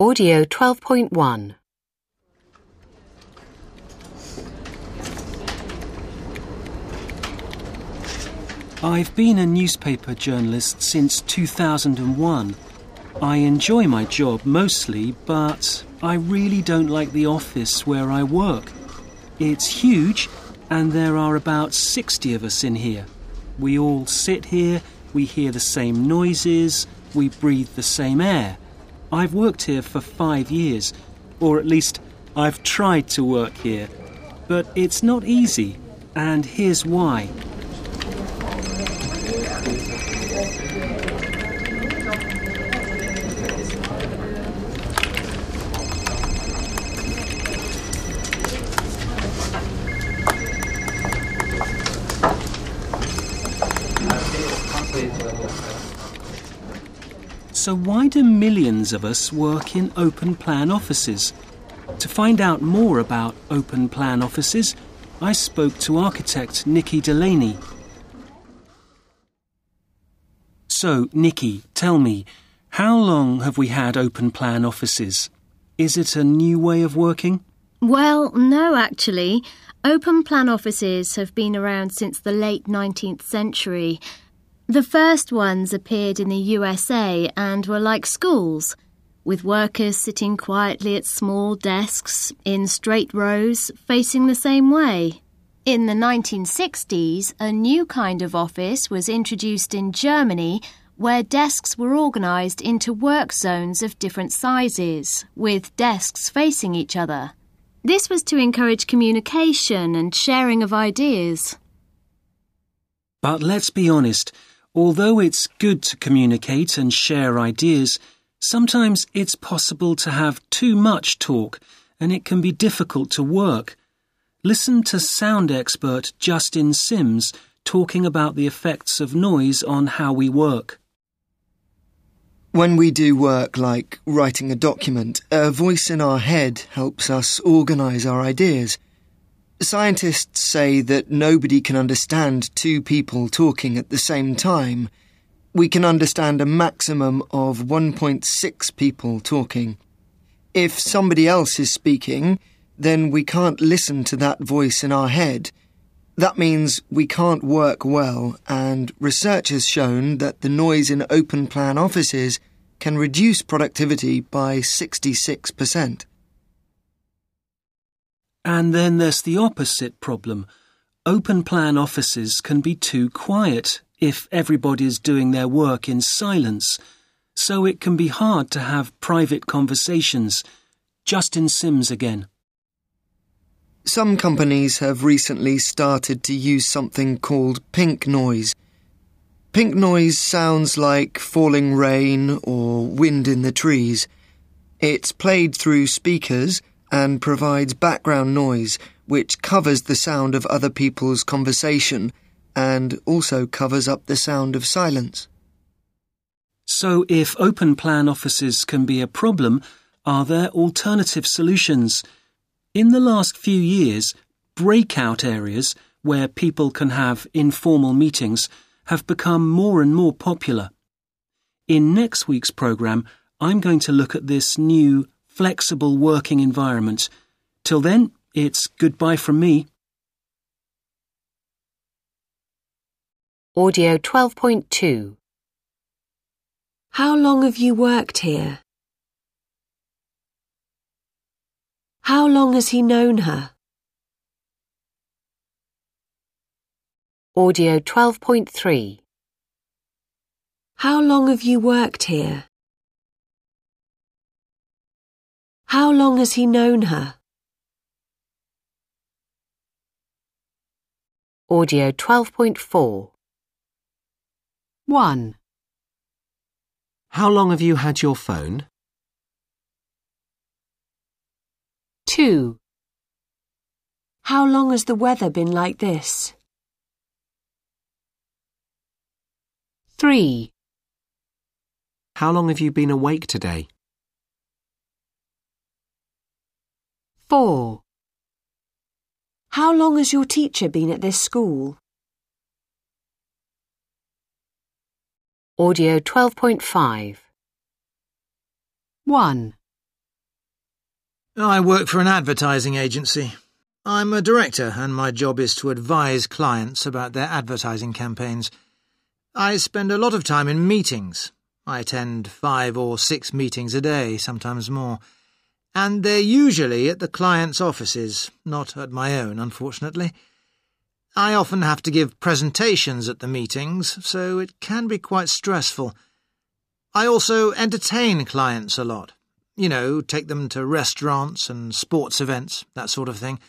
Audio 12.1 I've been a newspaper journalist since 2001. I enjoy my job mostly, but I really don't like the office where I work. It's huge, and there are about 60 of us in here. We all sit here, we hear the same noises, we breathe the same air. I've worked here for five years, or at least I've tried to work here. But it's not easy, and here's why. So, why do millions of us work in open plan offices? To find out more about open plan offices, I spoke to architect Nikki Delaney. So, Nikki, tell me, how long have we had open plan offices? Is it a new way of working? Well, no, actually. Open plan offices have been around since the late 19th century. The first ones appeared in the USA and were like schools, with workers sitting quietly at small desks in straight rows facing the same way. In the 1960s, a new kind of office was introduced in Germany where desks were organised into work zones of different sizes, with desks facing each other. This was to encourage communication and sharing of ideas. But let's be honest, although it's good to communicate and share ideas, sometimes it's possible to have too much talk and it can be difficult to work. Listen to sound expert Justin Sims talking about the effects of noise on how we work. When we do work like writing a document, a voice in our head helps us organise our ideas. Scientists say that nobody can understand two people talking at the same time. We can understand a maximum of 1.6 people talking. If somebody else is speaking, then we can't listen to that voice in our head. That means we can't work well, and research has shown that the noise in open plan offices can reduce productivity by 66%. And then there's the opposite problem. Open plan offices can be too quiet if everybody's doing their work in silence, so it can be hard to have private conversations. Justin Sims again. Some companies have recently started to use something called pink noise. Pink noise sounds like falling rain or wind in the trees. It's played through speakers and provides background noise which covers the sound of other people's conversation and also covers up the sound of silence. So, if open plan offices can be a problem, are there alternative solutions? In the last few years, breakout areas where people can have informal meetings have become more and more popular. In next week's programme, I'm going to look at this new flexible working environment. Till then, it's goodbye from me. Audio 12.2 How long have you worked here? How long has he known her? Audio 12.3 How long have you worked here? How long has he known her? Audio 12.4 1. How long have you had your phone? 2. How long has the weather been like this? 3. How long have you been awake today? 4. How long has your teacher been at this school? Audio 12.5 1. I work for an advertising agency. I'm a director, and my job is to advise clients about their advertising campaigns. I spend a lot of time in meetings. I attend five or six meetings a day, sometimes more. And they're usually at the client's offices, not at my own, unfortunately. I often have to give presentations at the meetings, so it can be quite stressful. I also entertain clients a lot. You know, take them to restaurants and sports events, that sort of thing.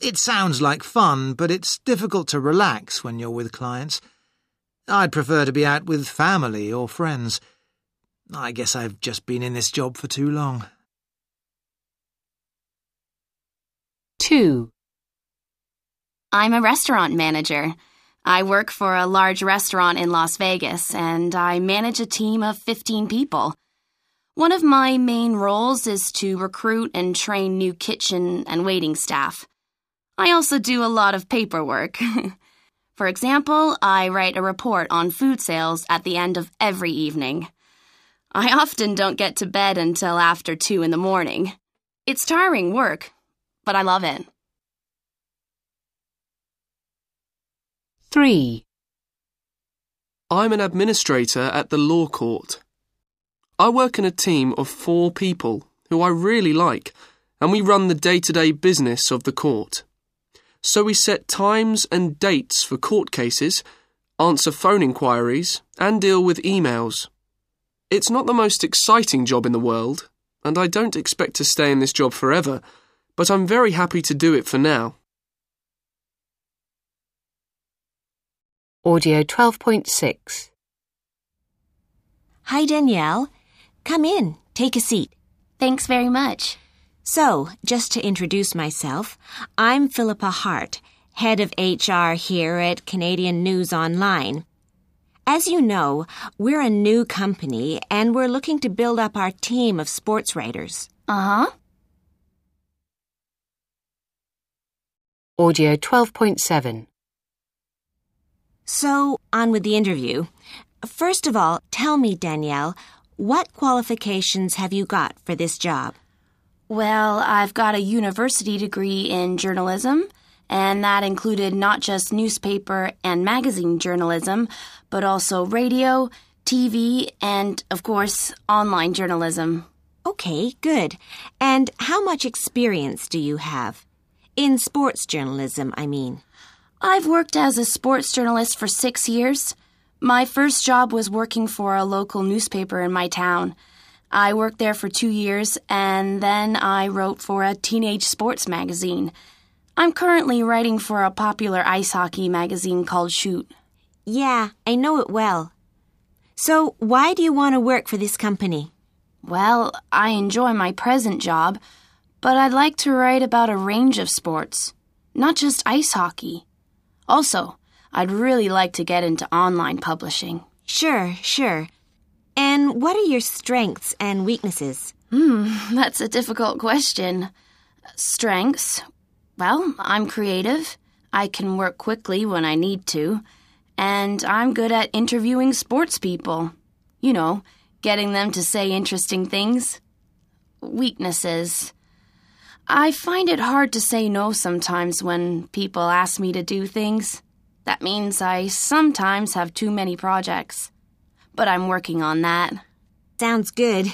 It sounds like fun, but it's difficult to relax when you're with clients. I'd prefer to be out with family or friends. I guess I've just been in this job for too long. 2. I'm a restaurant manager. I work for a large restaurant in Las Vegas, and I manage a team of 15 people. One of my main roles is to recruit and train new kitchen and waiting staff. I also do a lot of paperwork. For example, I write a report on food sales at the end of every evening. I often don't get to bed until after 2 in the morning. It's tiring work, but I love it. 3. I'm an administrator at the law court. I work in a team of four people who I really like, and we run the day to day business of the court. So we set times and dates for court cases, answer phone inquiries, and deal with emails. It's not the most exciting job in the world, and I don't expect to stay in this job forever, but I'm very happy to do it for now. Audio 12.6. Hi, Danielle. Come in, take a seat. Thanks very much. So, just to introduce myself, I'm Philippa Hart, head of HR here at Canadian News Online. As you know, we're a new company and we're looking to build up our team of sports writers. Uh huh. Audio 12.7. So, on with the interview. First of all, tell me, Danielle, what qualifications have you got for this job? Well, I've got a university degree in journalism, and that included not just newspaper and magazine journalism, but also radio, TV, and, of course, online journalism. Okay, good. And how much experience do you have? In sports journalism, I mean. I've worked as a sports journalist for six years. My first job was working for a local newspaper in my town. I worked there for two years, and then I wrote for a teenage sports magazine. I'm currently writing for a popular ice hockey magazine called Shoot. Yeah, I know it well. So, why do you want to work for this company? Well, I enjoy my present job, but I'd like to write about a range of sports, not just ice hockey. Also, I'd really like to get into online publishing. Sure, sure. And what are your strengths and weaknesses? Hmm, that's a difficult question. Strengths? Well, I'm creative. I can work quickly when I need to. And I'm good at interviewing sports people. You know, getting them to say interesting things. Weaknesses. I find it hard to say no sometimes when people ask me to do things. That means I sometimes have too many projects. But I'm working on that. Sounds good.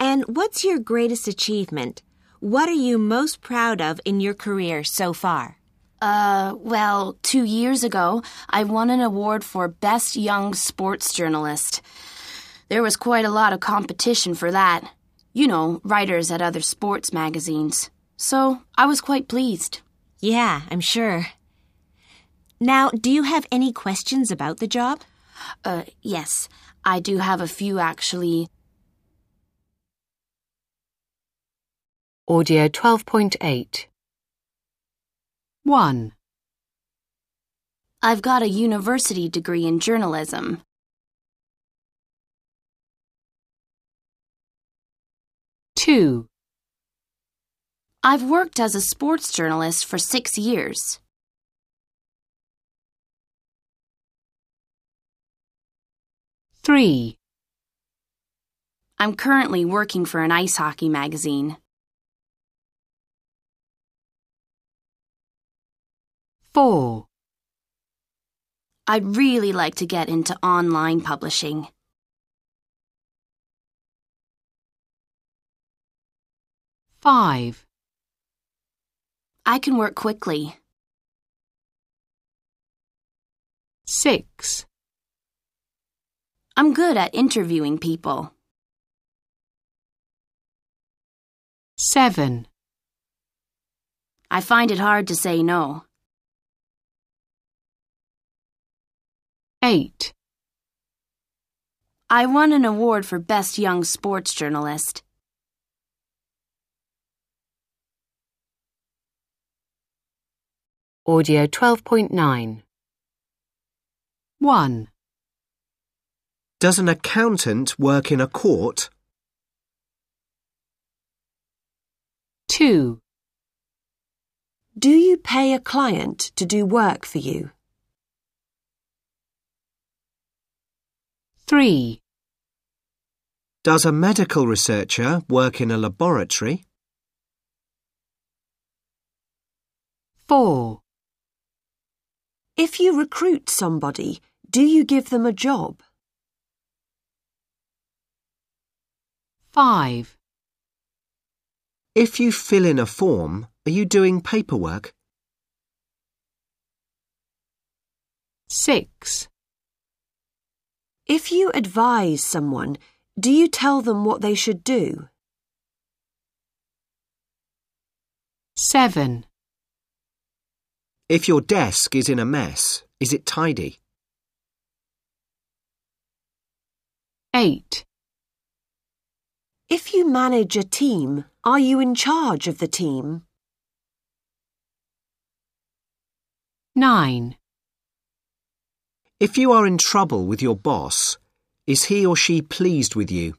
And what's your greatest achievement? What are you most proud of in your career so far? Uh, well, two years ago, I won an award for Best Young Sports Journalist. There was quite a lot of competition for that. You know, writers at other sports magazines. So I was quite pleased. Yeah, I'm sure. Now, do you have any questions about the job? Uh, yes, I do have a few actually. Audio 12.8. 1. I've got a university degree in journalism. Two. I've worked as a sports journalist for six years. Three. I'm currently working for an ice hockey magazine. Four. I'd really like to get into online publishing. Five. I can work quickly. Six. I'm good at interviewing people. Seven. I find it hard to say no. Eight. I won an award for Best Young Sports Journalist. Audio 12.9. 1, Does an accountant work in a court? 2, Do you pay a client to do work for you? 3, Does a medical researcher work in a laboratory? 4, If you recruit somebody, do you give them a job? 5, If you fill in a form, are you doing paperwork? 6, If you advise someone, do you tell them what they should do? 7, If your desk is in a mess, is it tidy? 8, If you manage a team, are you in charge of the team? 9, If you are in trouble with your boss, is he or she pleased with you?